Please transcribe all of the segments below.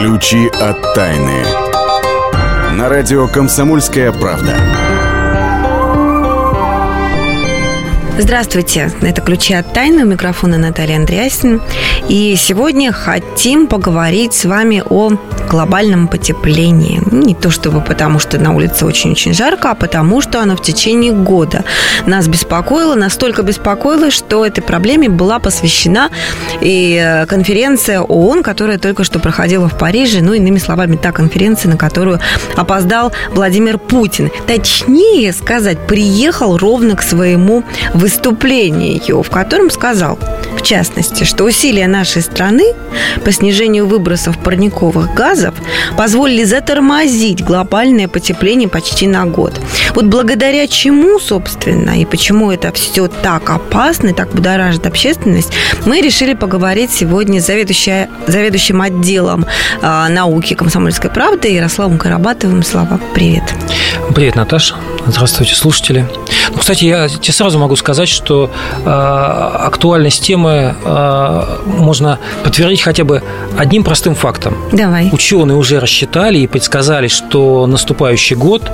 Ключи от тайны. На радио «Комсомольская правда». Здравствуйте, это «Ключи от тайны», у микрофона Наталья Андреасин. И сегодня хотим поговорить с вами о глобальном потеплении. Не то чтобы потому, что на улице очень-очень жарко, а потому, что оно в течение года нас беспокоило, настолько беспокоило, что этой проблеме была посвящена и э, конференция ООН, которая только что проходила в Париже. Ну, иными словами, та конференция, на которую опоздал Владимир Путин. Точнее сказать, приехал ровно к своему выступлению, в котором сказал, в частности, что усилия нашей страны по снижению выбросов парниковых газов позволили затормозить глобальное потепление почти на год. Вот благодаря чему, собственно, и почему это все так опасно и так будоражит общественность, мы решили поговорить сегодня с заведующим отделом э, науки комсомольской правды Ярославом Карабатовым. Слава, привет. Привет, Наташа. Здравствуйте, слушатели. Ну, кстати, я тебе сразу могу сказать, что э, актуальность темы э, можно подтвердить хотя бы одним простым фактом. Давай. Ученые уже рассчитали и предсказали, что наступающий год,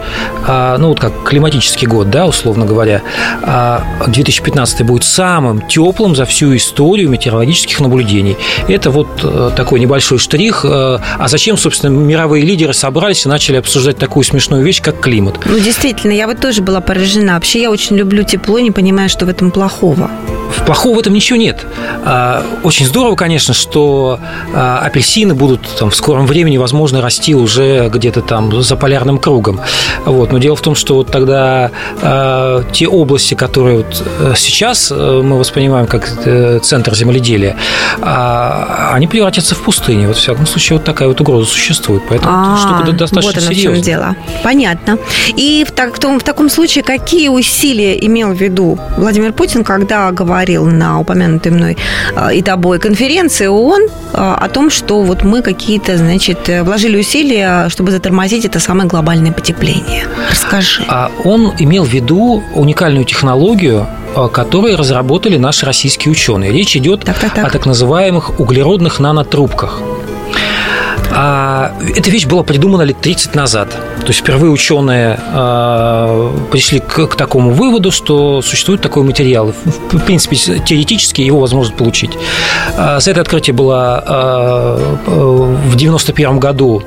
э, ну вот как климатический год, да, условно говоря, э, 2015 будет самым теплым за всю историю метеорологических наблюдений. Это вот э, такой небольшой штрих. Э, а зачем, собственно, мировые лидеры собрались и начали обсуждать такую смешную вещь, как климат? Ну, действительно, я вот тоже была поражена. Вообще, я очень люблю тепло, не понимая, что в этом плохого. Плохого в этом ничего нет. А, очень здорово, конечно, что а, апельсины будут там, в скором времени, возможно, расти уже где-то там за полярным кругом. Вот. Но дело в том, что вот тогда а, те области, которые вот э, сейчас э, мы воспринимаем как э, центр земледелия, они превратятся в пустыни. Вот, в всяком случае, вот такая вот угроза существует. Поэтому а, штука достаточно вот серьезная. в дело. Понятно. И в, так, в таком случае, какие усилия имел в виду Владимир Путин, когда говорил на упомянутой мной и тобой конференции ООН о том, что вот мы какие-то, значит, вложили усилия, чтобы затормозить это самое глобальное потепление? Расскажи. А он имел в виду уникальную технологию, которые разработали наши российские ученые. Речь идет так, так, так. о так называемых углеродных нанотрубках. А эта вещь была придумана лет 30 назад. То есть впервые ученые э, пришли к, к такому выводу, что существует такой материал. В принципе, теоретически его возможно получить. А за это открытие было э, в 91 году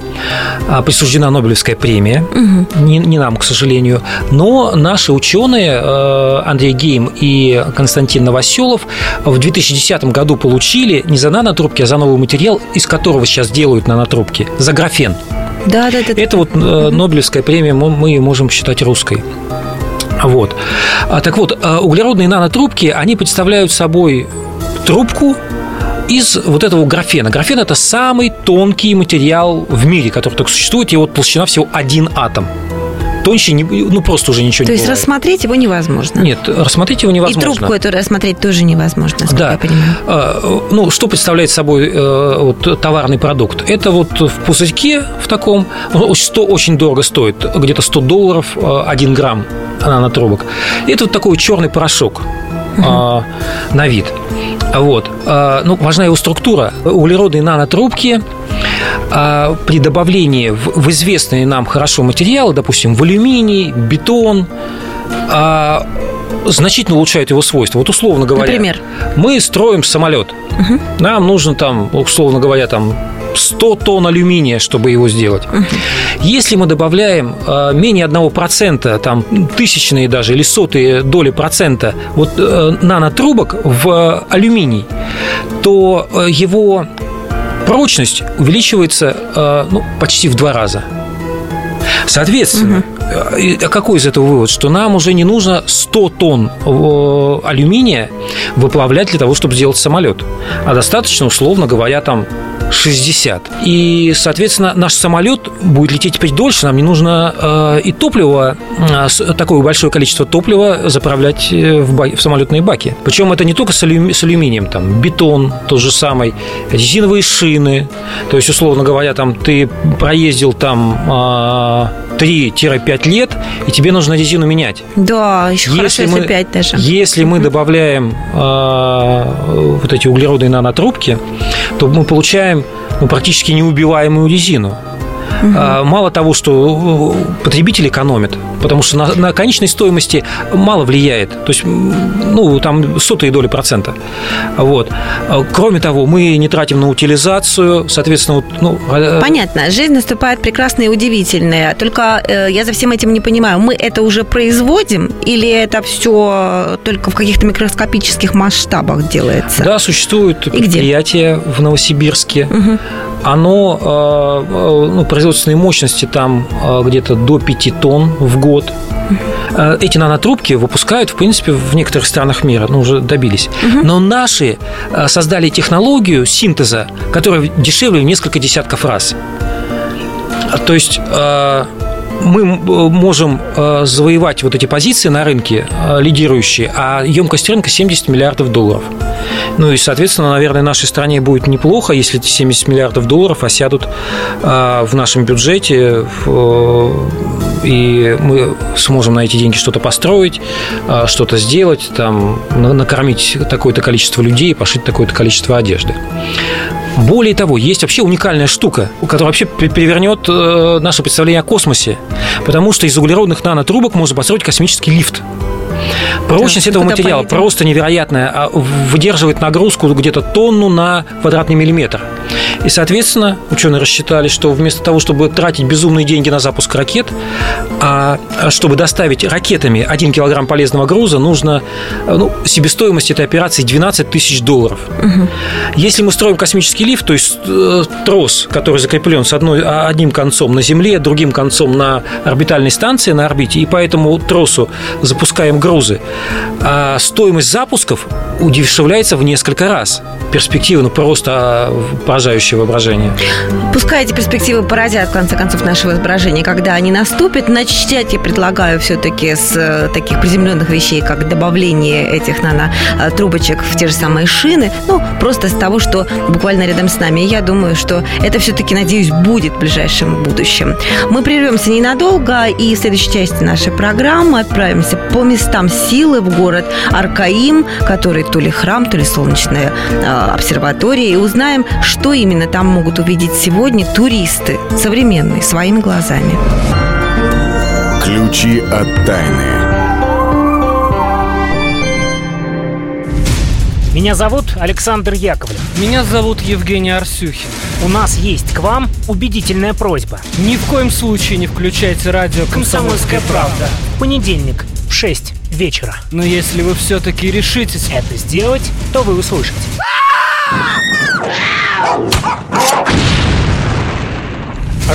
присуждена Нобелевская премия. Угу. Не, не нам, к сожалению. Но наши ученые э, Андрей Гейм и Константин Новоселов в 2010 году получили не за нанотрубки, а за новый материал, из которого сейчас делают нанотрубки, за графен. Да, да, да. Это вот э, Нобелевская премия, мы ее можем считать русской. Вот. А, так вот, углеродные нанотрубки, они представляют собой трубку, из вот этого графена. Графен – это самый тонкий материал в мире, который только существует. Его толщина всего один атом тоньше не, ну просто уже ничего То не есть бывает. рассмотреть его невозможно? Нет, рассмотреть его невозможно. И трубку эту рассмотреть тоже невозможно, да. я понимаю. А, ну, что представляет собой э, вот, товарный продукт? Это вот в пузырьке в таком, что очень дорого стоит, где-то 100 долларов 1 грамм нанотрубок. Это вот такой черный порошок угу. на вид. Вот. Ну, важна его структура. Углеродные нанотрубки при добавлении в известные нам хорошо материалы, допустим, в алюминий, бетон, значительно улучшают его свойства. Вот условно говоря, Например? мы строим самолет. Угу. Нам нужно там, условно говоря, там 100 тонн алюминия, чтобы его сделать. Угу. Если мы добавляем э, менее 1%, там тысячные даже или сотые доли процента вот э, нанотрубок в алюминий, то э, его прочность увеличивается ну, почти в два раза. Соответственно, угу. Э, какой из этого вывод? Что нам уже не нужно 100 тонн э, алюминия выплавлять для того, чтобы сделать самолет. А достаточно, условно говоря, там 60. И, соответственно, наш самолет будет лететь теперь дольше, нам не нужно э, и топливо, такое большое количество топлива заправлять в, баки, в самолетные баки. Причем это не только с, алюми, с алюминием, там бетон тот же самый, резиновые шины, то есть, условно говоря, там ты проездил там 3-5 5 лет, и тебе нужно резину менять. Да, еще если хорошо, мы, если 5 даже. Если мы добавляем э, вот эти углероды нанотрубки, то мы получаем ну, практически неубиваемую резину. Угу. Мало того, что э, потребитель экономит, потому что на, на конечной стоимости мало влияет, то есть, ну, там сотые доли процента. Вот. А, кроме того, мы не тратим на утилизацию, соответственно, ну... А, Понятно. Жизнь наступает прекрасная и удивительная. Только э, я за всем этим не понимаю, мы это уже производим или это все только в каких-то микроскопических масштабах делается? Да, существует и предприятие где? в Новосибирске. Угу. Оно, ну, производственные мощности там где-то до 5 тонн в год. Э, эти нанотрубки выпускают, в принципе, в некоторых странах мира, ну, уже добились. Но наши э, создали технологию синтеза, которая дешевле в несколько десятков раз. То есть э, мы можем завоевать вот эти позиции на рынке лидирующие, а емкость рынка 70 миллиардов долларов. Ну и, соответственно, наверное, нашей стране будет неплохо, если эти 70 миллиардов долларов осядут в нашем бюджете и мы сможем на эти деньги что-то построить, а, что-то сделать, там, накормить такое-то количество людей, пошить такое-то количество одежды. Более того, есть вообще уникальная штука, которая вообще перевернет э, наше представление о космосе, потому что из углеродных нанотрубок можно построить космический лифт. Прочность да, этого материала поедем. просто невероятная. А выдерживает нагрузку где-то тонну на квадратный миллиметр. И, соответственно, ученые рассчитали, что вместо того, чтобы тратить безумные деньги на запуск ракет, а чтобы доставить ракетами 1 килограмм полезного груза, нужно ну, себестоимость этой операции 12 тысяч долларов. Угу. Если мы строим космический лифт, то есть э, трос, который закреплен с одной, а, одним концом на Земле, другим концом на орбитальной станции на орбите, и по этому тросу запускаем грузы, а стоимость запусков удешевляется в несколько раз. Перспектива ну, просто а, поражающее воображение. Пускай эти перспективы поразят, в конце концов, наше воображение, когда они наступят. Начать я предлагаю все-таки с э, таких приземленных вещей, как добавление этих нано-трубочек в те же самые шины. Ну, просто с того, что буквально рядом с нами. Я думаю, что это все-таки, надеюсь, будет в ближайшем будущем. Мы прервемся ненадолго, и в следующей части нашей программы отправимся по местам силы в город Аркаим, который то ли храм, то ли солнечная э, обсерватория, и узнаем, что именно там могут увидеть сегодня туристы, современные, своими глазами. Ключи от тайны. Меня зовут Александр Яковлев. Меня зовут Евгений Арсюхин. У нас есть к вам убедительная просьба. Ни в коем случае не включайте радио «Комсомольская правда». Понедельник в 6 вечера. Но если вы все-таки решитесь это сделать, то вы услышите.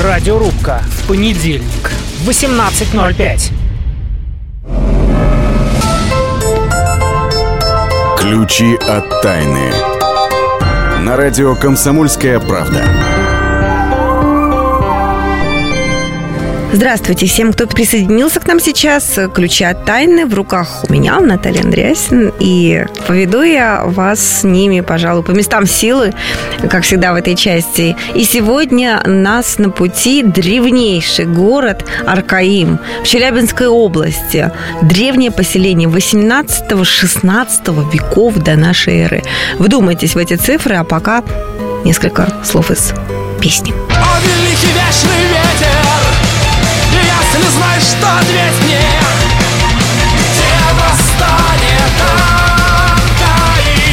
Радиорубка. В понедельник. 18.05. Ключи от тайны. На радио «Комсомольская правда». Здравствуйте всем, кто присоединился к нам сейчас. Ключи от тайны в руках у меня, Наталья Андреасин. И поведу я вас с ними, пожалуй, по местам силы, как всегда в этой части. И сегодня нас на пути древнейший город Аркаим в Челябинской области. Древнее поселение 18-16 веков до нашей эры. Вдумайтесь в эти цифры, а пока несколько слов из песни. О, Если знаешь, что ответь мне. Где восстанет Акаим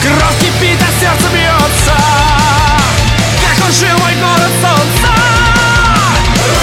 Кровь кипит, а сердце бьется. Как он живой город солнца?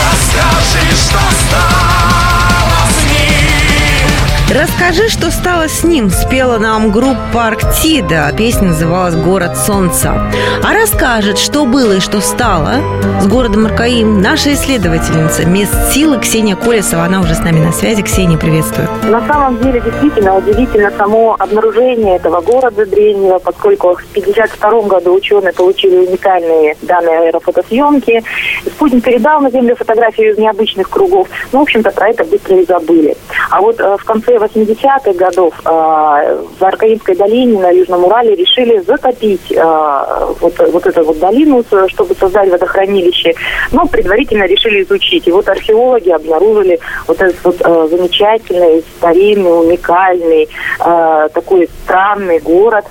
Расскажи, что стало с ним. Расскажи, что стало с ним, спела нам группа Арктида. Песня называлась «Город солнца». А расскажет, что было и что стало с городом Аркаим наша исследовательница мест силы Ксения Колесова. Она уже с нами на связи. Ксения, приветствую. На самом деле, действительно, удивительно само обнаружение этого города древнего, поскольку в 1952 году ученые получили уникальные данные аэрофотосъемки. Спутник передал на Землю фотографию из необычных кругов. Ну, в общем-то, про это быстро и забыли. А вот э, в конце 80-х годов в Аркаимской долине на Южном Урале решили затопить э, вот, вот эту вот долину, чтобы создать водохранилище. Но предварительно решили изучить. И вот археологи обнаружили вот этот вот э, замечательный, старинный, уникальный, э, такой странный город,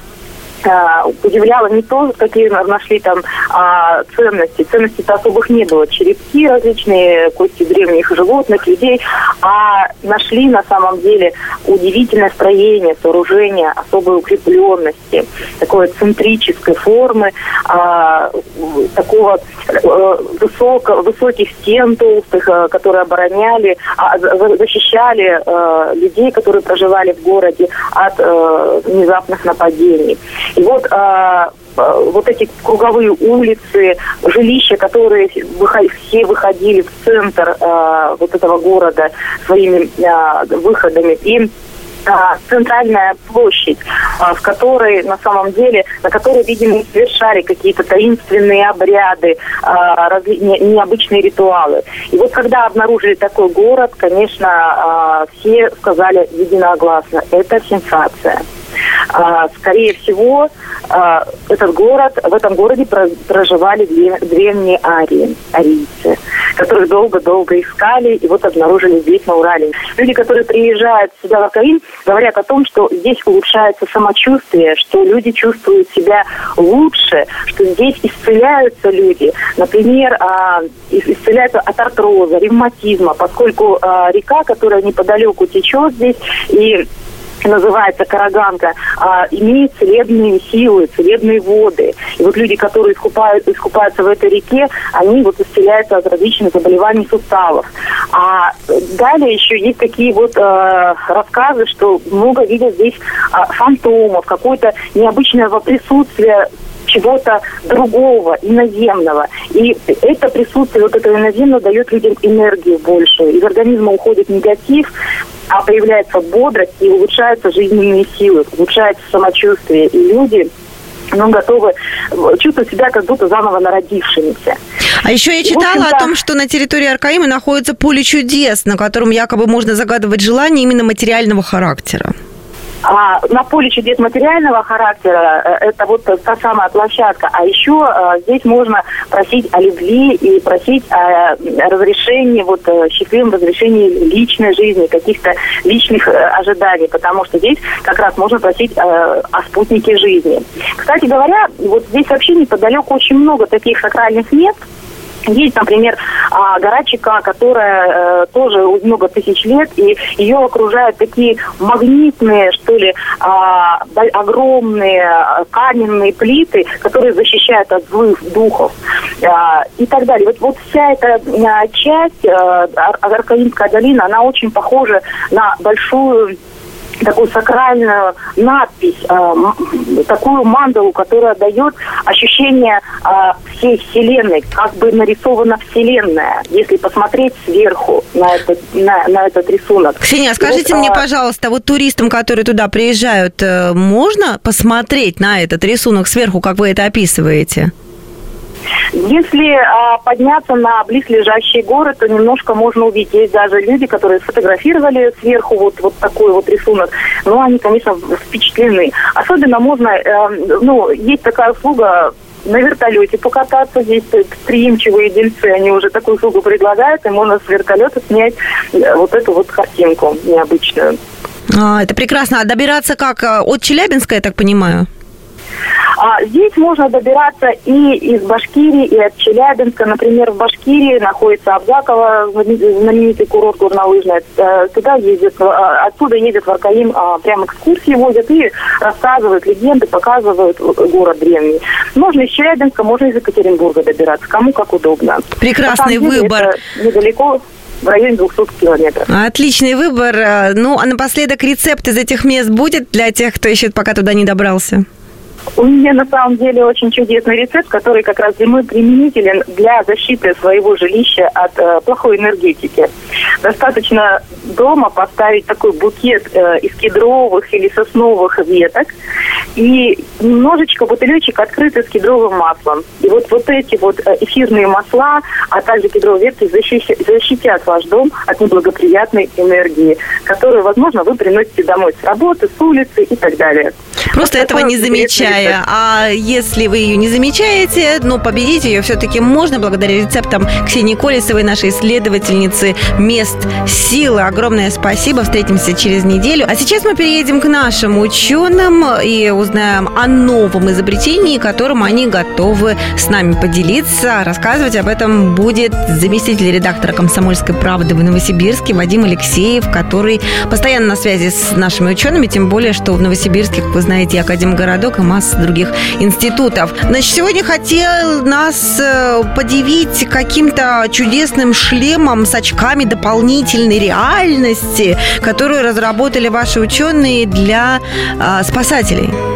удивляло не то, какие нашли там а, ценности. Ценностей-то особых не было. Черепки различные, кости древних животных, людей. А нашли на самом деле удивительное строение, сооружение особой укрепленности, такой центрической формы, а, такого а, высоко, высоких стен толстых, а, которые обороняли, а, защищали а, людей, которые проживали в городе от а, внезапных нападений. И вот а, а, вот эти круговые улицы, жилища, которые все выходили в центр э, вот этого города своими э, выходами. И центральная площадь, в которой на самом деле, на которой, видимо, совершали какие-то таинственные обряды, необычные ритуалы. И вот когда обнаружили такой город, конечно, все сказали единогласно, это сенсация. А, скорее всего, а, этот город, в этом городе проживали древние арии, арийцы, которых долго-долго искали и вот обнаружили здесь, на Урале. Люди, которые приезжают сюда в Акаин, говорят о том, что здесь улучшается самочувствие, что люди чувствуют себя лучше, что здесь исцеляются люди. Например, а, исцеляются от артроза, ревматизма, поскольку река, которая неподалеку течет здесь, и называется Караганка, а, имеет целебные силы, целебные воды. И вот люди, которые искупают, искупаются в этой реке, они вот исцеляются от различных заболеваний суставов. А далее еще есть такие вот э, рассказы, что много видят здесь э, фантомов, какое-то необычное присутствие чего-то другого, иноземного. И это присутствие вот этого иноземного дает людям энергию больше. Из организма уходит негатив, а появляется бодрость и улучшаются жизненные силы, улучшается самочувствие. И люди ну, готовы чувствовать себя как будто заново народившимися. А еще я читала о том, что на территории Аркаима находится поле чудес, на котором якобы можно загадывать желания именно материального характера. А на поле чудес материального характера э, это вот та самая площадка. А еще а, здесь можно просить о любви и просить о разрешении, вот э, счастливом разрешении личной жизни, каких-то личных ожиданий, потому что здесь как раз можно просить о спутнике жизни. Кстати говоря, вот здесь вообще неподалеку очень много таких сакральных мест, есть, например, а, гора Чека, которая э, тоже много тысяч лет, и ее окружают такие магнитные, что ли, а, огромные а, каменные плиты, которые защищают от злых духов и так далее. Вот, вот вся эта часть, Аркаинская долина, она очень похожа на большую такую сакральную надпись, э, такую мандалу, которая дает ощущение э, всей Вселенной, как бы нарисована Вселенная, если посмотреть сверху на этот, на, на этот рисунок. Ксения, скажите вот, мне, а... пожалуйста, вот туристам, которые туда приезжают, э, можно посмотреть на этот рисунок сверху, как вы это описываете? Если а, подняться на близлежащий город, то немножко можно увидеть. Есть даже люди, которые сфотографировали сверху вот, вот такой вот рисунок. Но они, конечно, впечатлены. Особенно можно, э, ну, есть такая услуга на вертолете покататься. Здесь приимчивые дельцы, они уже такую услугу предлагают, и можно с вертолета снять э, вот эту вот картинку необычную. А, это прекрасно. А добираться как? Э, от Челябинска, я так понимаю? А здесь можно добираться и из Башкирии, и от Челябинска. Например, в Башкирии находится Абзаково, знаменитый курорт горнолыжный. Э, туда ездят, э, оттуда ездят в Аркаим, а, прям экскурсии возят и рассказывают легенды, показывают делают город древний. Можно из Челябинска, можно из Екатеринбурга добираться, кому как удобно. Прекрасный выбор. недалеко в районе 200 километров. Отличный выбор. Ну, а напоследок рецепт из этих мест будет для тех, кто еще пока туда не добрался? У меня на самом деле очень чудесный рецепт, который как раз зимой применителен для защиты своего жилища от э, плохой энергетики. Достаточно дома поставить такой букет э, из кедровых или сосновых веток и немножечко бутылечек открытый с кедровым маслом. И вот, вот эти вот э, эфирные масла, а также кедровые ветки защитят, защитят ваш дом от неблагоприятной энергии, которую, возможно, вы приносите домой с работы, с улицы и так далее. Просто вот этого не замечая. А если вы ее не замечаете, но победить ее все-таки можно благодаря рецептам Ксении Колесовой, нашей исследовательницы мест силы. Огромное спасибо. Встретимся через неделю. А сейчас мы переедем к нашим ученым. И узнаем о новом изобретении, которым они готовы с нами поделиться. Рассказывать об этом будет заместитель редактора «Комсомольской правды» в Новосибирске Вадим Алексеев, который постоянно на связи с нашими учеными, тем более, что в Новосибирске, как вы знаете, Академгородок и масса других институтов. Значит, сегодня хотел нас э, подивить каким-то чудесным шлемом с очками дополнительной реальности, которую разработали ваши ученые для э, спасателей.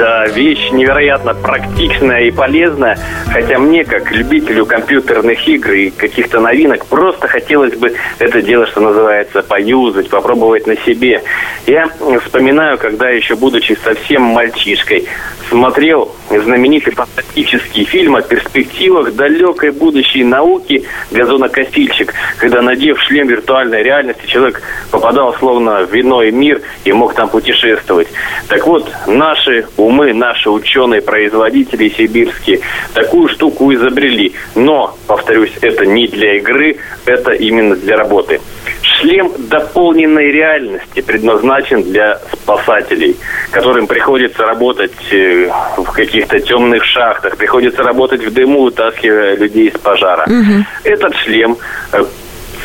Да, вещь невероятно практичная и полезная, хотя мне, как любителю компьютерных игр и каких-то новинок, просто хотелось бы это дело, что называется, поюзать, попробовать на себе. Я вспоминаю, когда еще будучи совсем мальчишкой, смотрел знаменитый фантастический фильм о перспективах далекой будущей науки «Газонокосильщик», когда, надев шлем виртуальной реальности, человек попадал словно в иной мир и мог там путешествовать. Так вот, наши умы, наши ученые-производители сибирские такую штуку изобрели. Но, повторюсь, это не для игры, это именно для работы. Шлем дополненной реальности предназначен для спасателей, которым приходится работать э, в каких-то темных шахтах, приходится работать в дыму, утаскивая людей из пожара. Угу. Этот шлем э,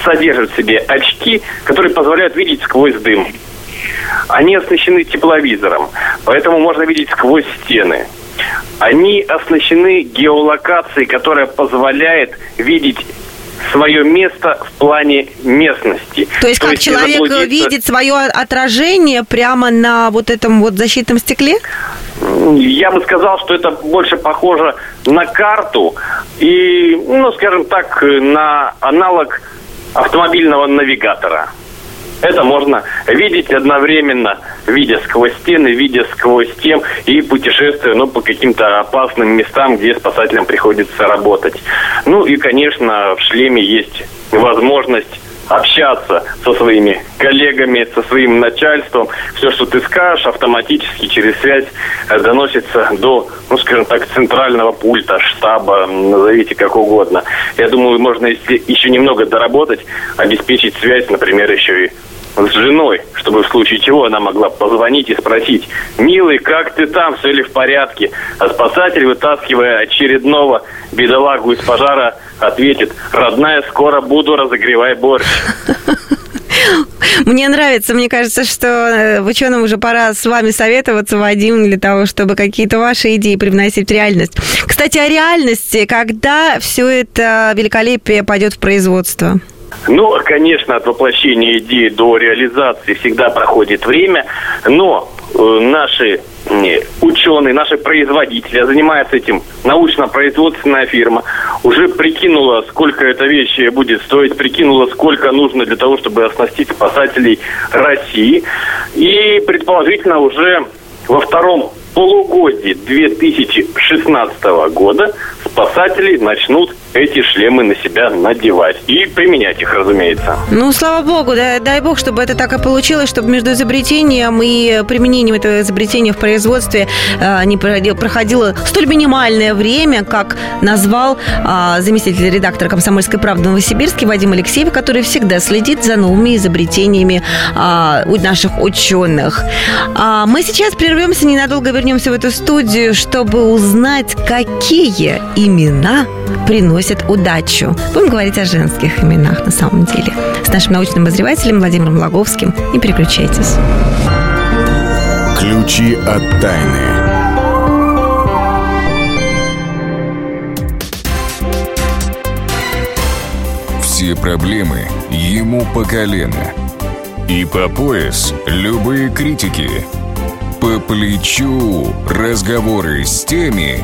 содержит в себе очки, которые позволяют видеть сквозь дым. Они оснащены тепловизором, поэтому можно видеть сквозь стены. Они оснащены геолокацией, которая позволяет видеть свое место в плане местности. То есть, То как есть человек заблудиться... видит свое отражение прямо на вот этом вот защитном стекле? Я бы сказал, что это больше похоже на карту и, ну, скажем так, на аналог автомобильного навигатора. Это можно видеть одновременно, видя сквозь стены, видя сквозь тем и путешествуя ну, по каким-то опасным местам, где спасателям приходится работать. Ну и, конечно, в шлеме есть возможность общаться со своими коллегами, со своим начальством. Все, что ты скажешь, автоматически через связь э, доносится до, ну, скажем так, центрального пульта, штаба, назовите как угодно. Я думаю, можно, еще немного доработать, обеспечить связь, например, еще и с женой, чтобы в случае чего она могла позвонить и спросить, «Милый, как ты там? Все ли в порядке?» А спасатель, вытаскивая очередного бедолагу из пожара, ответит, «Родная, скоро буду, разогревай борщ». Мне нравится, мне кажется, что э, ученым уже пора с вами советоваться, Вадим, для того, чтобы какие-то ваши идеи привносить в реальность. Кстати, о реальности, когда все это великолепие пойдет в производство? Ну, конечно, от воплощения идеи до реализации всегда проходит время, но э, наши ученые, наши производители, а занимается этим научно-производственная фирма, уже прикинула, сколько эта вещь будет стоить, прикинула, сколько нужно для того, чтобы оснастить спасателей России. И предположительно уже во втором полугодии 2016 года спасатели начнут эти шлемы на себя надевать и применять их, разумеется. Ну, слава богу, дай, дай бог, чтобы это так и получилось, чтобы между изобретением и применением этого изобретения в производстве э, не проходило столь минимальное время, как назвал э, заместитель редактора «Комсомольской правды» Новосибирске Вадим Алексеев, который всегда следит за новыми изобретениями э, у наших ученых. А мы сейчас прервемся, ненадолго вернемся в эту студию, чтобы узнать, какие имена приносят удачу. Будем говорить о женских именах на самом деле. С нашим научным обозревателем Владимиром Логовским. Не переключайтесь. Ключи от тайны. Все проблемы ему по колено. И по пояс любые критики. По плечу разговоры с теми,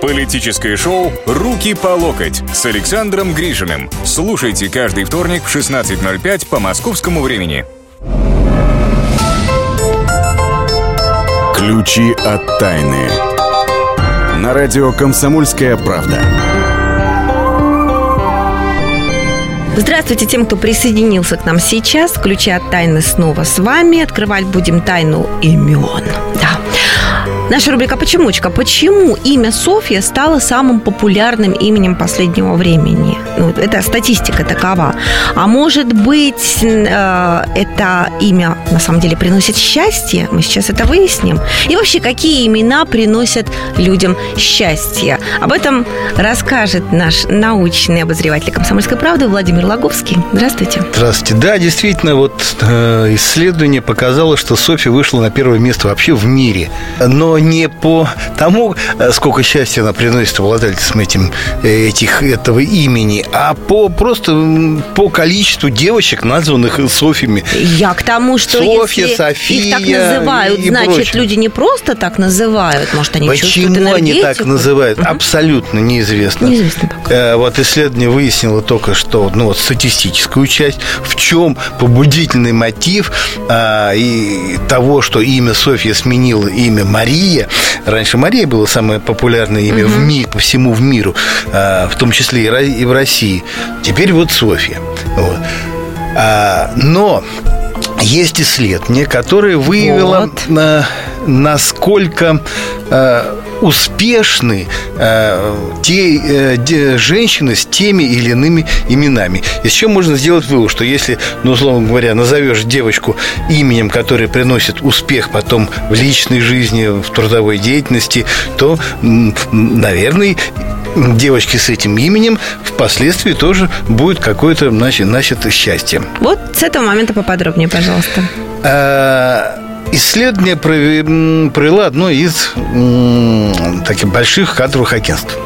Политическое шоу «Руки по локоть» с Александром Гришиным. Слушайте каждый вторник в 16.05 по московскому времени. Ключи от тайны. На радио «Комсомольская правда». Здравствуйте тем, кто присоединился к нам сейчас. Ключи от тайны снова с вами. Открывать будем тайну имен. Да. Наша рубрика «Почемучка». Почему имя Софья стало самым популярным именем последнего времени? Ну, это статистика такова. А может быть, э, это имя на самом деле приносит счастье? Мы сейчас это выясним. И вообще, какие имена приносят людям счастье? Об этом расскажет наш научный обозреватель «Комсомольской правды» Владимир Логовский. Здравствуйте. Здравствуйте. Да, действительно, вот э, исследование показало, что Софья вышла на первое место вообще в мире. Но не по тому, э, сколько счастья она приносит владельцам этим, э, этих, этого имени, а по просто по количеству девочек, названных Софьями. Я к тому, что Софья, если София их так называют, и значит, прочее. люди не просто так называют, может, они чувствуют Почему они так энергетику? называют? Абсолютно неизвестно. Неизвестно пока. Э, Вот исследование выяснило только что, ну вот статистическую часть, в чем побудительный мотив а, и того, что имя Софья сменило имя Мария. Раньше Мария было самое популярное имя в ми- по всему в миру, а, в том числе и в России. Теперь вот Софья. Вот. А, но есть исследование, которое выявило, Вот. на- насколько успешны э, те э, де- женщины с теми или иными именами. Из чего можно сделать вывод, что если, ну, условно говоря, назовешь девочку именем, которое приносит успех потом в личной жизни, в трудовой деятельности, то, наверное, девочки с этим именем впоследствии тоже будет какое-то, значит, значит счастье. Вот с этого момента поподробнее, пожалуйста. Исследование прове- м, провело одно из таких больших кадровых агентств,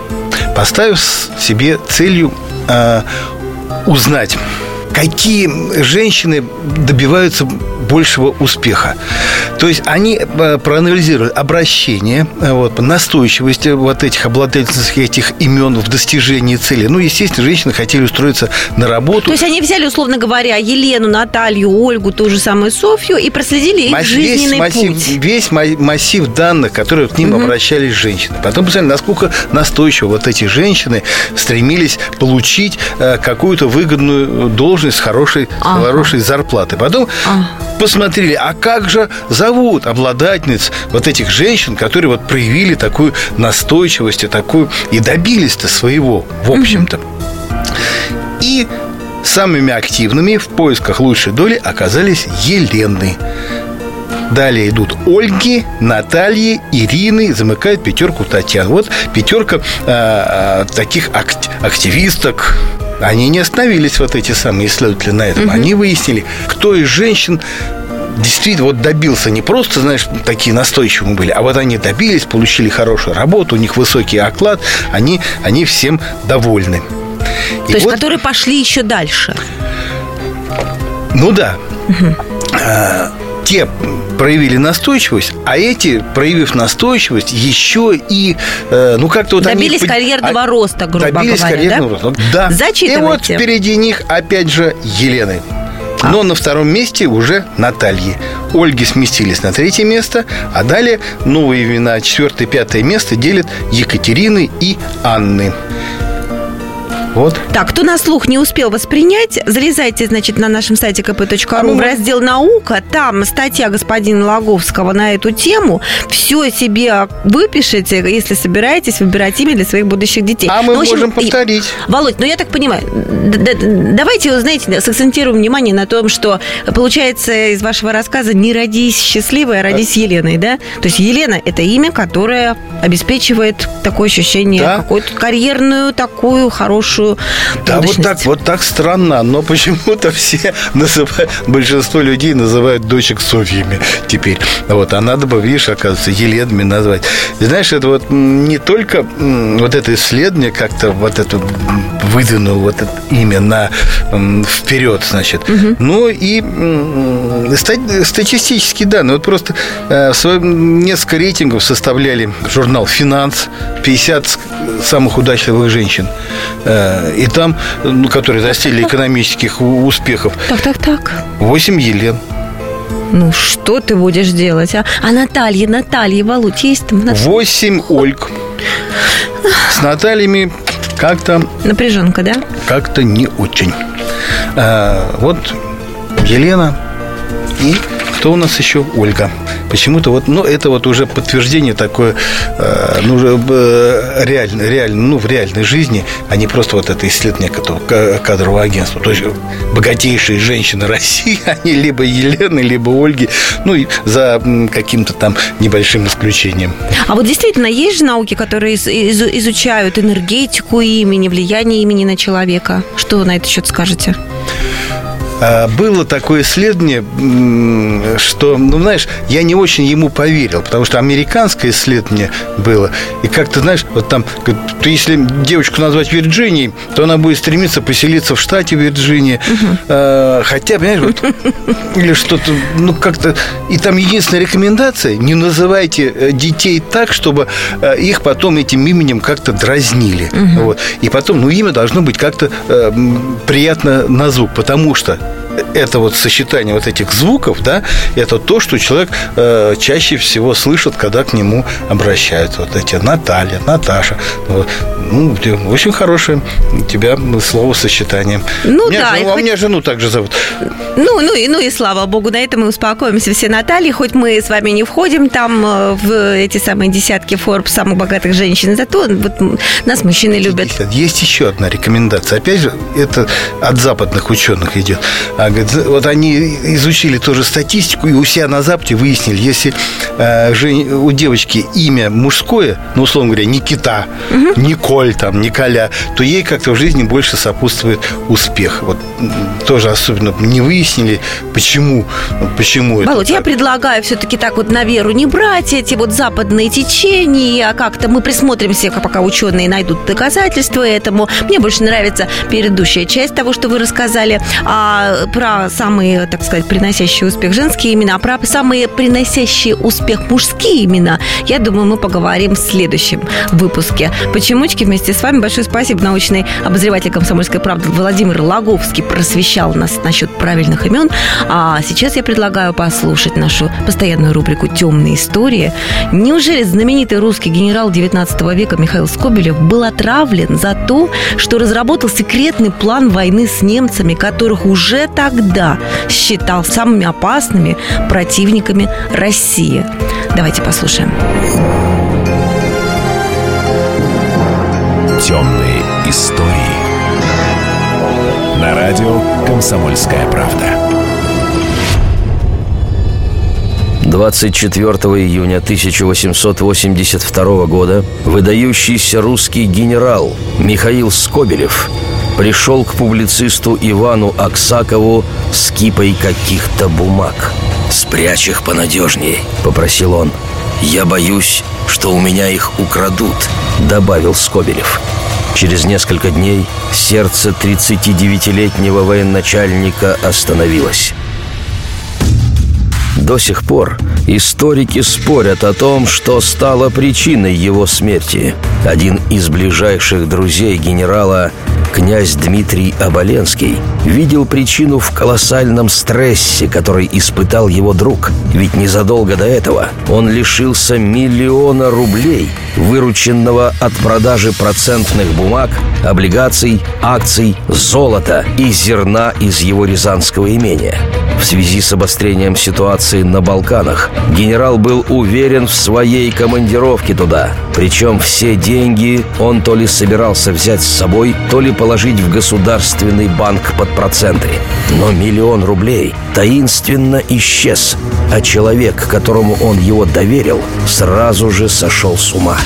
поставив себе целью э, узнать, какие женщины добиваются большего успеха. То есть они э, проанализируют обращение, э, вот, настойчивость вот этих обладательниц этих имен в достижении цели. Ну, естественно, женщины хотели устроиться на работу. То есть они взяли, условно говоря, Елену, Наталью, Ольгу, ту же самую Софью и проследили их Масс- жизненный весь массив, путь. весь ма- массив данных, которые к ним обращались женщины. Потом посмотрели, насколько настойчиво вот эти женщины стремились получить э, какую-то выгодную должность с хорошей, с Ага. хорошей зарплатой. Потом Ага. посмотрели, а как же зовут обладательниц вот этих женщин, которые вот проявили такую настойчивость и такую и добились-то своего, в общем-то. И самыми активными в поисках лучшей доли оказались Елены. Далее идут Ольги, Натальи, Ирины, замыкает пятерку Татьян. Вот пятерка а, таких акт- активисток. Они не остановились, вот эти самые исследователи, на этом. Они выяснили, кто из женщин действительно вот добился не просто, знаешь, такие настойчивые были, а вот они добились, получили хорошую работу, у них высокий оклад, они, они всем довольны. И То есть, вот- которые пошли еще дальше. ну да. А, те проявили настойчивость, а эти, проявив настойчивость, еще и, э, ну как-то вот они Добились под- карьерного а- роста, грубо добились говоря, карьерного да? роста. Да. Зачитывайте. И вот впереди них, опять же, Елены. А. Но на втором месте уже Натальи. Ольги сместились на третье место, а далее новые имена четвертое и пятое место делят Екатерины и Анны. Вот. Так, кто на слух не успел воспринять, залезайте, значит, на нашем сайте А kp.ru мы в раздел «Наука». Там статья господина Логовского на эту тему. Все себе выпишите, если собираетесь выбирать имя для своих будущих детей. А мы Ну, общем, можем повторить. Володь, ну я так понимаю, давайте, знаете, сакцентируем внимание на том, что получается из вашего рассказа не родись счастливой, а родись Еленой, да? То есть Елена – это имя, которое обеспечивает такое ощущение, Да. какую-то карьерную, такую хорошую Да, вот так, вот так странно, но почему-то все называют, большинство людей называют дочек Софьями теперь. Вот, а надо бы, видишь, оказывается, Еленами назвать. И знаешь, это вот не только вот это исследование как-то вот это м, выдвинуло вот это имя на вперед, значит, но и статистические данные. Вот просто э, несколько рейтингов составляли журнал «Финанс», 50 самых удачливых женщин. Э, И там, ну, которые достигли экономических успехов, Так, так, так. 8 Елен. Ну, что ты будешь делать, а? А Наталья, Наталья, Володь, есть там? Наталья? Восемь Ольг. С Натальями как-то Напряженка, да? как-то не очень. А, вот Елена и кто у нас еще? Ольга. Почему-то вот, ну, это вот уже подтверждение такое, э, ну, уже э, реально, реально, ну, в реальной жизни, а не просто вот это исследование которого- ка- кадрового агентства. То есть богатейшие женщины России, они либо Елены, либо Ольги, ну, и за каким-то там небольшим исключением. А вот действительно, есть же науки, которые из- изучают энергетику имени, влияние имени на человека. Что вы на этот счет скажете? А, Было такое исследование, что, ну, знаешь, я не очень ему поверил, потому что американское исследование было, и как-то, знаешь, вот там, то если девочку назвать Вирджинией, то она будет стремиться поселиться в штате Вирджиния, А, хотя, понимаешь, вот, или что-то, ну, как-то, и там единственная рекомендация, не называйте э, детей так, чтобы э, их потом этим именем как-то дразнили, вот, и потом, ну, имя должно быть как-то э, приятно на звук, потому что это вот сочетание вот этих звуков, да, это то, что человек э, чаще всего слышит, когда к нему обращаются. Вот эти Наталья, Наташа. Вот. Ну, очень хорошее у тебя словосочетание. Ну Меня да, жену- а хоть- меня жену также зовут. Ну, ну, и, ну и слава богу, на этом мы успокоимся все, Натальи. Хоть мы с вами не входим там э, в эти самые десятки Forbes самых богатых женщин, зато вот нас мужчины любят. Есть еще одна рекомендация. Опять же, это от западных ученых идет. А, говорит, вот они изучили тоже статистику и у себя на Западе выяснили, если э, жен- у девочки имя мужское, ну, условно говоря, Никита, Николь, там, Николя, то ей как-то в жизни больше сопутствует успех. Вот тоже особенно не выяснили, почему, почему это Володь, я так. предлагаю все-таки так вот на веру не брать эти вот западные течения, а как-то мы присмотримся, пока ученые найдут доказательства этому. Мне больше нравится предыдущая часть того, что вы рассказали, а, про самые, так сказать, приносящие успех женские имена, а про самые приносящие успех мужские имена, я думаю, мы поговорим в следующем выпуске. Почемучки вместе с вами. Большое спасибо, научный обозреватель «Комсомольской правды» Владимир Логовский просвещал нас насчет правильных имен. А сейчас я предлагаю послушать нашу постоянную рубрику «Темные истории». Неужели знаменитый русский генерал 19 века Михаил Скобелев был отравлен за то, что разработал секретный план войны с немцами, которых уже тогда считал самыми опасными противниками России? Давайте послушаем. Темные истории. На радио «Комсомольская правда». 24 июня 1882 года выдающийся русский генерал Михаил Скобелев пришел к публицисту Ивану Аксакову с кипой каких-то бумаг. «Спрячь их понадежнее», — попросил он. «Я боюсь, что у меня их украдут», — добавил Скобелев. Через несколько дней сердце 39-летнего военачальника остановилось. До сих пор историки спорят о том, что стало причиной его смерти. Один из ближайших друзей генерала, князь Дмитрий Оболенский, видел причину в колоссальном стрессе, который испытал его друг. Ведь незадолго до этого он лишился миллиона рублей, вырученного от продажи процентных бумаг, облигаций, акций, золота и зерна из его рязанского имения. В связи с обострением ситуации на Балканах генерал был уверен в своей командировке туда. Причем все деньги он то ли собирался взять с собой, то ли положить в государственный банк под проценты. Но миллион рублей таинственно исчез, а человек, которому он его доверил, сразу же сошел с ума.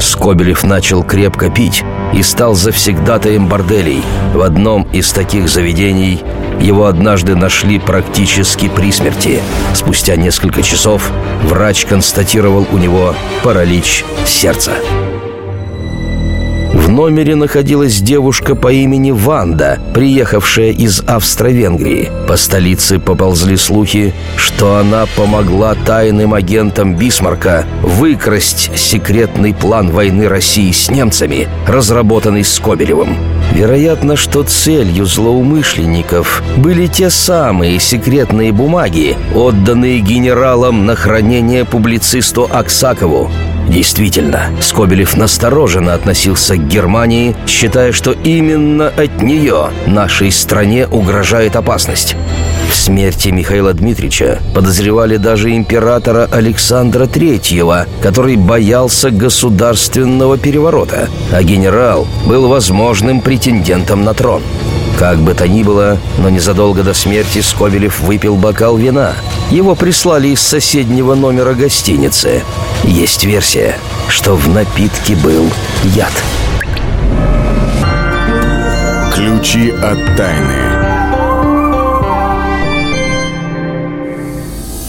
Скобелев начал крепко пить и стал завсегдатаем борделей. В одном из таких заведений его однажды нашли практически при смерти. Спустя несколько часов врач констатировал у него паралич сердца. Номере находилась девушка по имени Ванда, приехавшая из Австро-Венгрии. По столице поползли слухи, что она помогла тайным агентам Бисмарка выкрасть секретный план войны России с немцами, разработанный Скобелевым. Вероятно, что целью злоумышленников были те самые секретные бумаги, отданные генералам на хранение публицисту Аксакову. Действительно, Скобелев настороженно относился к Германии, считая, что именно от нее нашей стране угрожает опасность. В смерти Михаила Дмитриевича подозревали даже императора Александра Третьего, который боялся государственного переворота, а генерал был возможным претендентом на трон. Как бы то ни было, но незадолго до смерти Скобелев выпил бокал вина. Его прислали из соседнего номера гостиницы. Есть версия, что в напитке был яд. Ключи от тайны.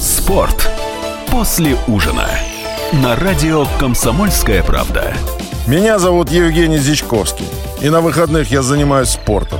Спорт после ужина. На радио «Комсомольская правда». Меня зовут Евгений Зичковский. И на выходных я занимаюсь спортом.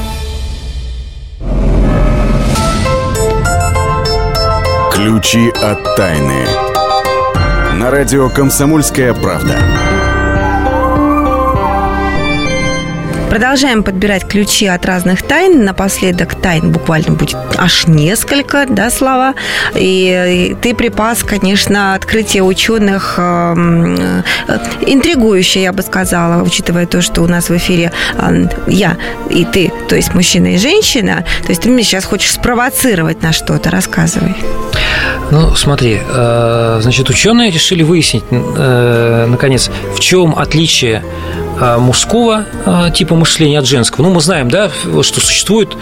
Ключи от тайны. На радио «Комсомольская правда». Продолжаем подбирать ключи от разных тайн. Напоследок тайн буквально будет аж несколько, да, слова. И, ты припас, конечно, открытие ученых э, э, интригующее, я бы сказала, учитывая то, что у нас в эфире э, я и ты, то есть мужчина и женщина. То есть ты меня сейчас хочешь спровоцировать на что-то. Рассказывай. Ну, смотри, э, значит, ученые решили выяснить, э, наконец, в чем отличие мужского типа мышления от женского. Ну, мы знаем, да, что существует,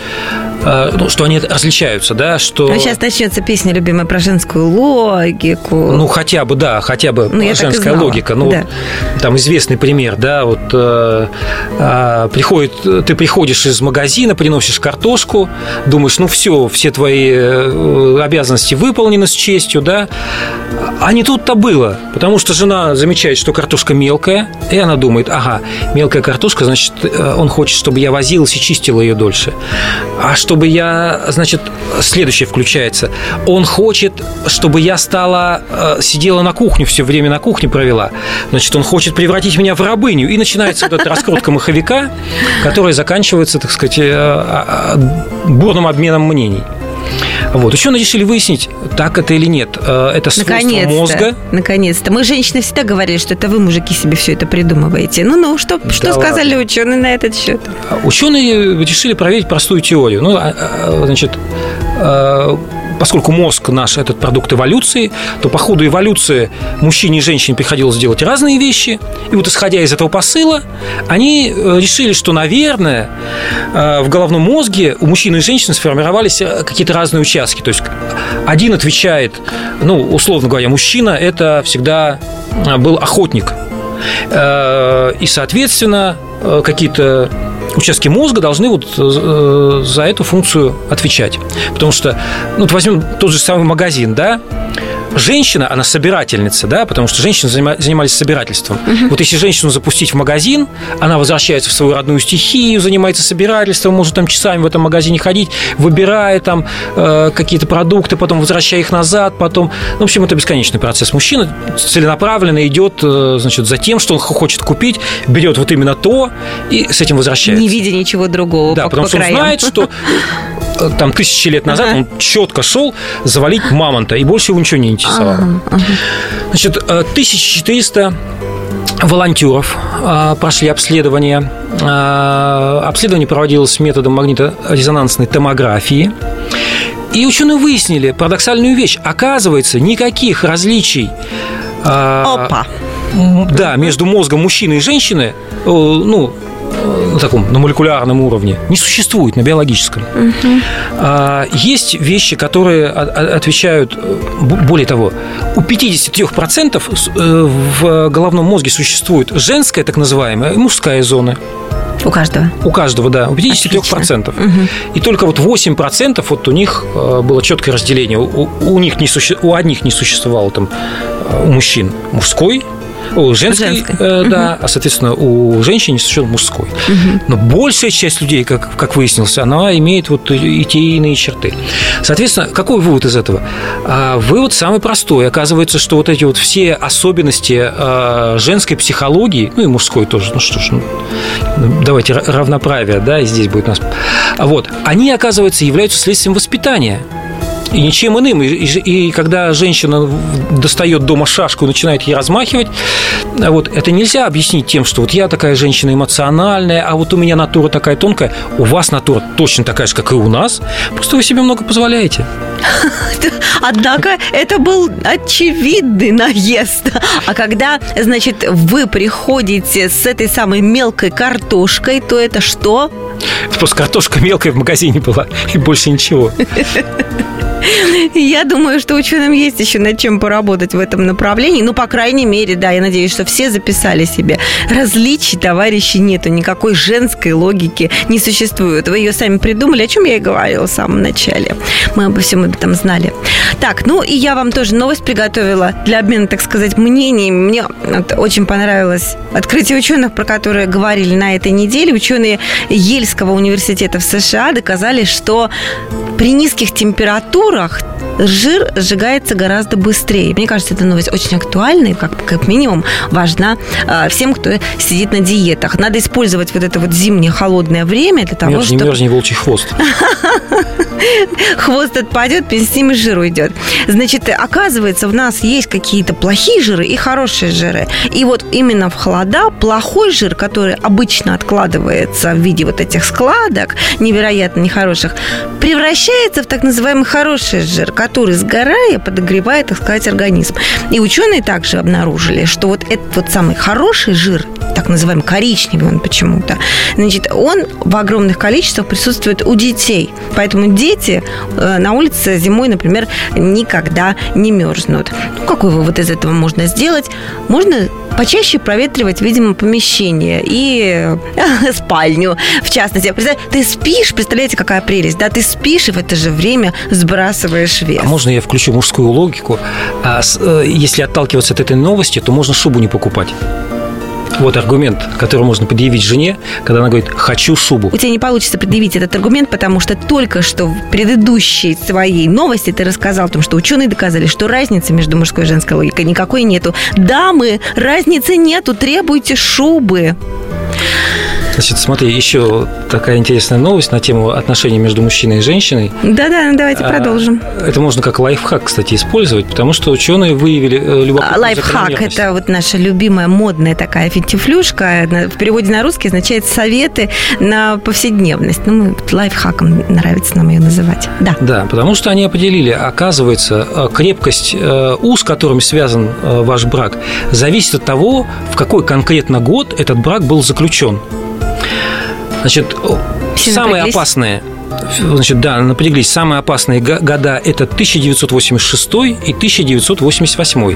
ну, что они различаются, да, что... А сейчас начнется песня любимая про женскую логику. Ну, хотя бы, да, хотя бы ну, женская логика. Ну, да. вот, там известный пример, да, вот э, э, приходит, ты приходишь из магазина, приносишь картошку, думаешь, ну, все, все твои обязанности выполнены с честью, да, а не тут-то было, потому что жена замечает, что картошка мелкая, и она думает, ага, мелкая картошка, значит, э, он хочет, чтобы я возилась и чистила ее дольше. А чтобы я, значит, следующее включается, он хочет, чтобы я стала, э, сидела на кухне, все время на кухне провела, значит, он хочет превратить меня в рабыню, и начинается вот эта раскрутка маховика, которая заканчивается, так сказать, э, а, а, бурным обменом мнений. Вот. Ученые решили выяснить, так это или нет. Э, это свойство Наконец-то. мозга. Наконец-то. Мы, женщины, всегда говорили, что это вы, мужики, себе все это придумываете. Ну-ну, что, да что сказали ученые на этот счет? Ученые решили проверить простую теорию. Ну, а, а, значит, э, поскольку мозг наш – этот продукт эволюции, то по ходу эволюции мужчине и женщине приходилось делать разные вещи. И вот исходя из этого посыла, они э, решили, что, наверное, э, в головном мозге у мужчины и женщины сформировались э, какие-то разные участки. То есть один отвечает, ну, условно говоря, мужчина – это всегда был охотник. И, соответственно, какие-то участки мозга должны вот э, за эту функцию отвечать. Потому что, ну, вот возьмем тот же самый магазин, да, женщина, она собирательница, да, потому что женщины занимались собирательством. Угу. Вот если женщину запустить в магазин, она возвращается в свою родную стихию, занимается собирательством, может там часами в этом магазине ходить, выбирая там э, какие-то продукты, потом возвращая их назад, потом... Ну, в общем, это бесконечный процесс. Мужчина целенаправленно идет, э, значит, за тем, что он хочет купить, берет вот именно то и с этим возвращается. Не видя ничего другого Да, по, потому по что краям. он знает, что там тысячи лет назад ага. он четко шел завалить мамонта, и больше его ничего не интересовало. Ага, ага. Значит, 1400 э, волонтеров э, прошли обследование. Э, обследование проводилось методом магниторезонансной томографии. И ученые выяснили парадоксальную вещь. Оказывается, никаких различий Опа. Да, между мозгом мужчины и женщины, ну, на таком, на молекулярном уровне, не существует на биологическом. А, есть вещи, которые отвечают, более того, у 53% э, в головном мозге существует женская, так называемая, и мужская зона. У каждого? У каждого, да. У 53%. Угу. И только вот 8% вот у них э, было четкое разделение. У, у них не суще... у одних не существовало там э, у мужчин мужской у женской, женской. Э, да, угу. а, соответственно, у женщин совершенно мужской. Угу. Но большая часть людей, как, как выяснилось, она имеет вот и те и иные черты. Соответственно, какой вывод из этого? А, вывод самый простой. Оказывается, что вот эти вот все особенности а, женской психологии, ну и мужской тоже, ну что ж, ну, давайте равноправие, да, и здесь будет у нас. Вот, они, оказывается, являются следствием воспитания. И ничем иным. И, и, и когда женщина достает дома шашку и начинает ей размахивать, вот, это нельзя объяснить тем, что вот я такая женщина эмоциональная, а вот у меня натура такая тонкая, у вас натура точно такая же, как и у нас, просто вы себе много позволяете. Однако это был очевидный наезд. А когда, значит, вы приходите с этой самой мелкой картошкой, то это что? Просто картошка мелкая в магазине была, и больше ничего. Я думаю, что ученым есть еще над чем поработать в этом направлении. Ну, по крайней мере, да, я надеюсь, что все записали себе. Различий, товарищи, нету. Никакой женской логики не существует. Вы ее сами придумали, о чем я и говорила в самом начале. Мы обо всем этом знали. Так, ну и я вам тоже новость приготовила для обмена, так сказать, мнениями. Мне очень понравилось открытие ученых, про которые говорили на этой неделе. Ученые Ельского университета в США доказали, что при низких температурах жир сжигается гораздо быстрее. Мне кажется, эта новость очень актуальна и, как, как минимум, важна э, всем, кто сидит на диетах. Надо использовать вот это вот зимнее холодное время для того, мерзни, чтобы... Мерзни волчий хвост. Хвост отпадет, с ним и жир уйдет. Значит, оказывается, в нас есть какие-то плохие жиры и хорошие жиры. И вот именно в холода плохой жир, который обычно откладывается в виде вот этих складок, невероятно нехороших, превращается в так называемый хороший жир, который, сгорая, подогревает, так сказать, организм. И ученые также обнаружили, что вот этот вот самый хороший жир, так называемый коричневый он почему-то, значит, он в огромных количествах присутствует у детей. Поэтому дети э, на улице зимой, например, никогда не мерзнут. Ну, какой вывод из этого можно сделать? Можно почаще проветривать, видимо, помещение и э, спальню, в частности. Ты спишь, представляете, какая прелесть, да? Ты спишь и в это же время сбрасываешь вес. А можно я включу мужскую логику? А, э, если отталкиваться от этой новости, то можно шубу не покупать. Вот аргумент, который можно предъявить жене, когда она говорит «хочу шубу». У тебя не получится предъявить этот аргумент, потому что только что в предыдущей своей новости ты рассказал о том, что ученые доказали, что разницы между мужской и женской логикой никакой нету. Дамы, разницы нету, требуйте шубы. Значит, смотри, еще такая интересная новость на тему отношений между мужчиной и женщиной. Да-да, ну давайте а, продолжим. Это можно как лайфхак, кстати, использовать, потому что ученые выявили э, любопытную Лайфхак – это вот наша любимая модная такая финтифлюшка. В переводе на русский означает советы на повседневность. Ну, мы лайфхаком нравится нам ее называть. Да. Да, потому что они определили, оказывается, э, крепкость э, уз, которыми связан ваш брак, зависит от того, в какой конкретно год этот брак был заключен. Значит, Все самые напряглись? опасные Значит, да, напряглись. Самые опасные года – это 1986 и 1988.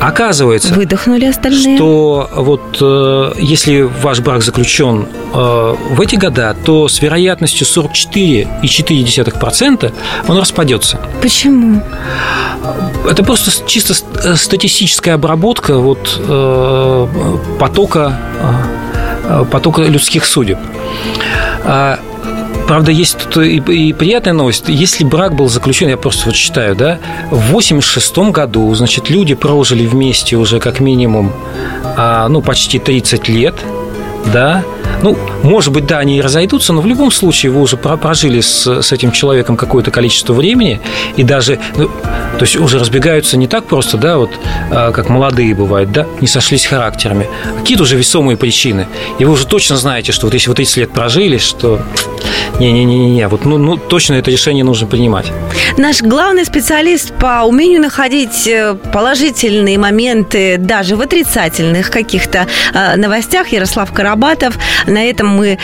Оказывается, Выдохнули остальные. что вот э, если ваш брак заключен э, в эти года, то с вероятностью 44,4% он распадется. Почему? Это просто чисто статистическая обработка вот, э, потока, потока людских судеб. А, правда, есть тут и, и приятная новость. Если брак был заключен, я просто вот считаю, да, в 86 году, значит, люди прожили вместе уже как минимум, а, ну, почти 30 лет, да, ну, может быть, да, они и разойдутся, но в любом случае вы уже прожили с, с этим человеком какое-то количество времени, и даже, ну, то есть уже разбегаются не так просто, да, вот а, как молодые бывают, да, не сошлись характерами. Какие-то уже весомые причины. И вы уже точно знаете, что вот если вы 30 лет прожили, что Не-не-не-не, вот ну, ну точно это решение нужно принимать. Наш главный специалист по умению находить э, положительные моменты даже в отрицательных каких-то э, новостях Ярослав Карабатов. На этом мы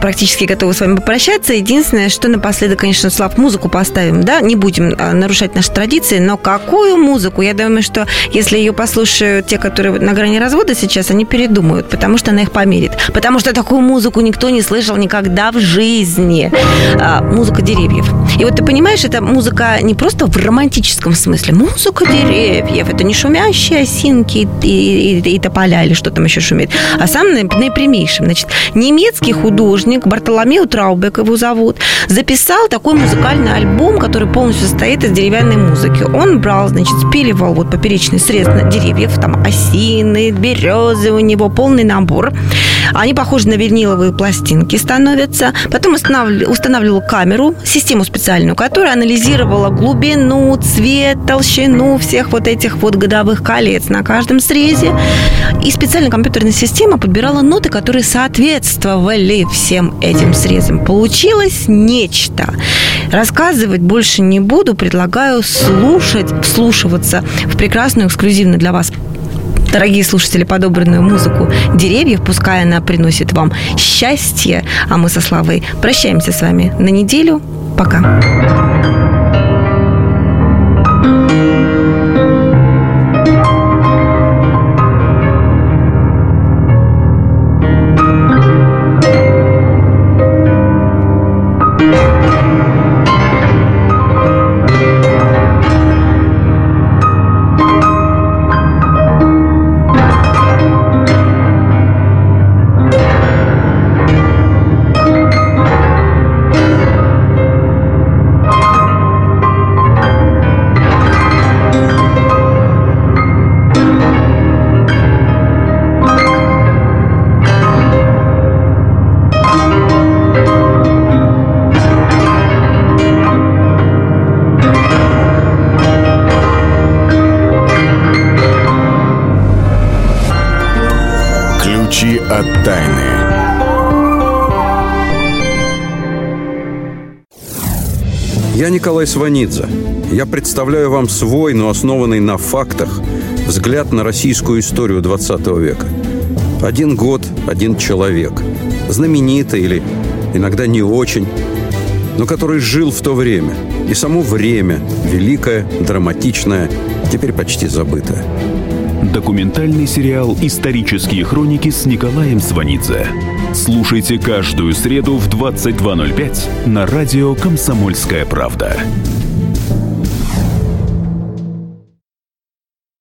практически готовы с вами попрощаться. Единственное, что напоследок, конечно, Слав, музыку поставим, да, не будем э, нарушать наши традиции, но какую музыку? Я думаю, что если ее послушают те, которые на грани развода сейчас, они передумают, потому что она их померит. Потому что такую музыку никто не слышал никогда в жизни. А, музыка деревьев. И вот ты понимаешь, это музыка не просто в романтическом смысле. Музыка деревьев. Это не шумящие осинки и, и, и, и тополя или что там еще шумит, а сам наипрямейшим. Значит, немецкий художник Бартоломео Траубек его зовут, записал такой музыкальный альбом, который полностью состоит из деревянной музыки. Он брал, значит, спиливал вот поперечный срез деревьев, там осины, березы у него, полный набор. Они похожи на виниловые пластинки становятся. Потом устанавливал камеру, систему специальную, которая анализировала глубину, цвет, толщину всех вот этих вот годовых колец на каждом срезе. И специальная компьютерная система подбирала ноты, которые соответствовали всем этим срезам. Получилось нечто. Рассказывать больше не буду, предлагаю слушать, вслушиваться в прекрасную эксклюзивную для вас дорогие слушатели, подобранную музыку деревьев, пускай она приносит вам счастье. А мы со Славой прощаемся с вами на неделю. Пока. Николай Сванидзе. Я представляю вам свой, но основанный на фактах, взгляд на российскую историю 20 века. Один год, один человек. Знаменитый или иногда не очень, но который жил в то время. И само время, великое, драматичное, теперь почти забытое. Документальный сериал «Исторические хроники» с Николаем Сванидзе. Слушайте каждую среду в 22.05 на радио «Комсомольская правда».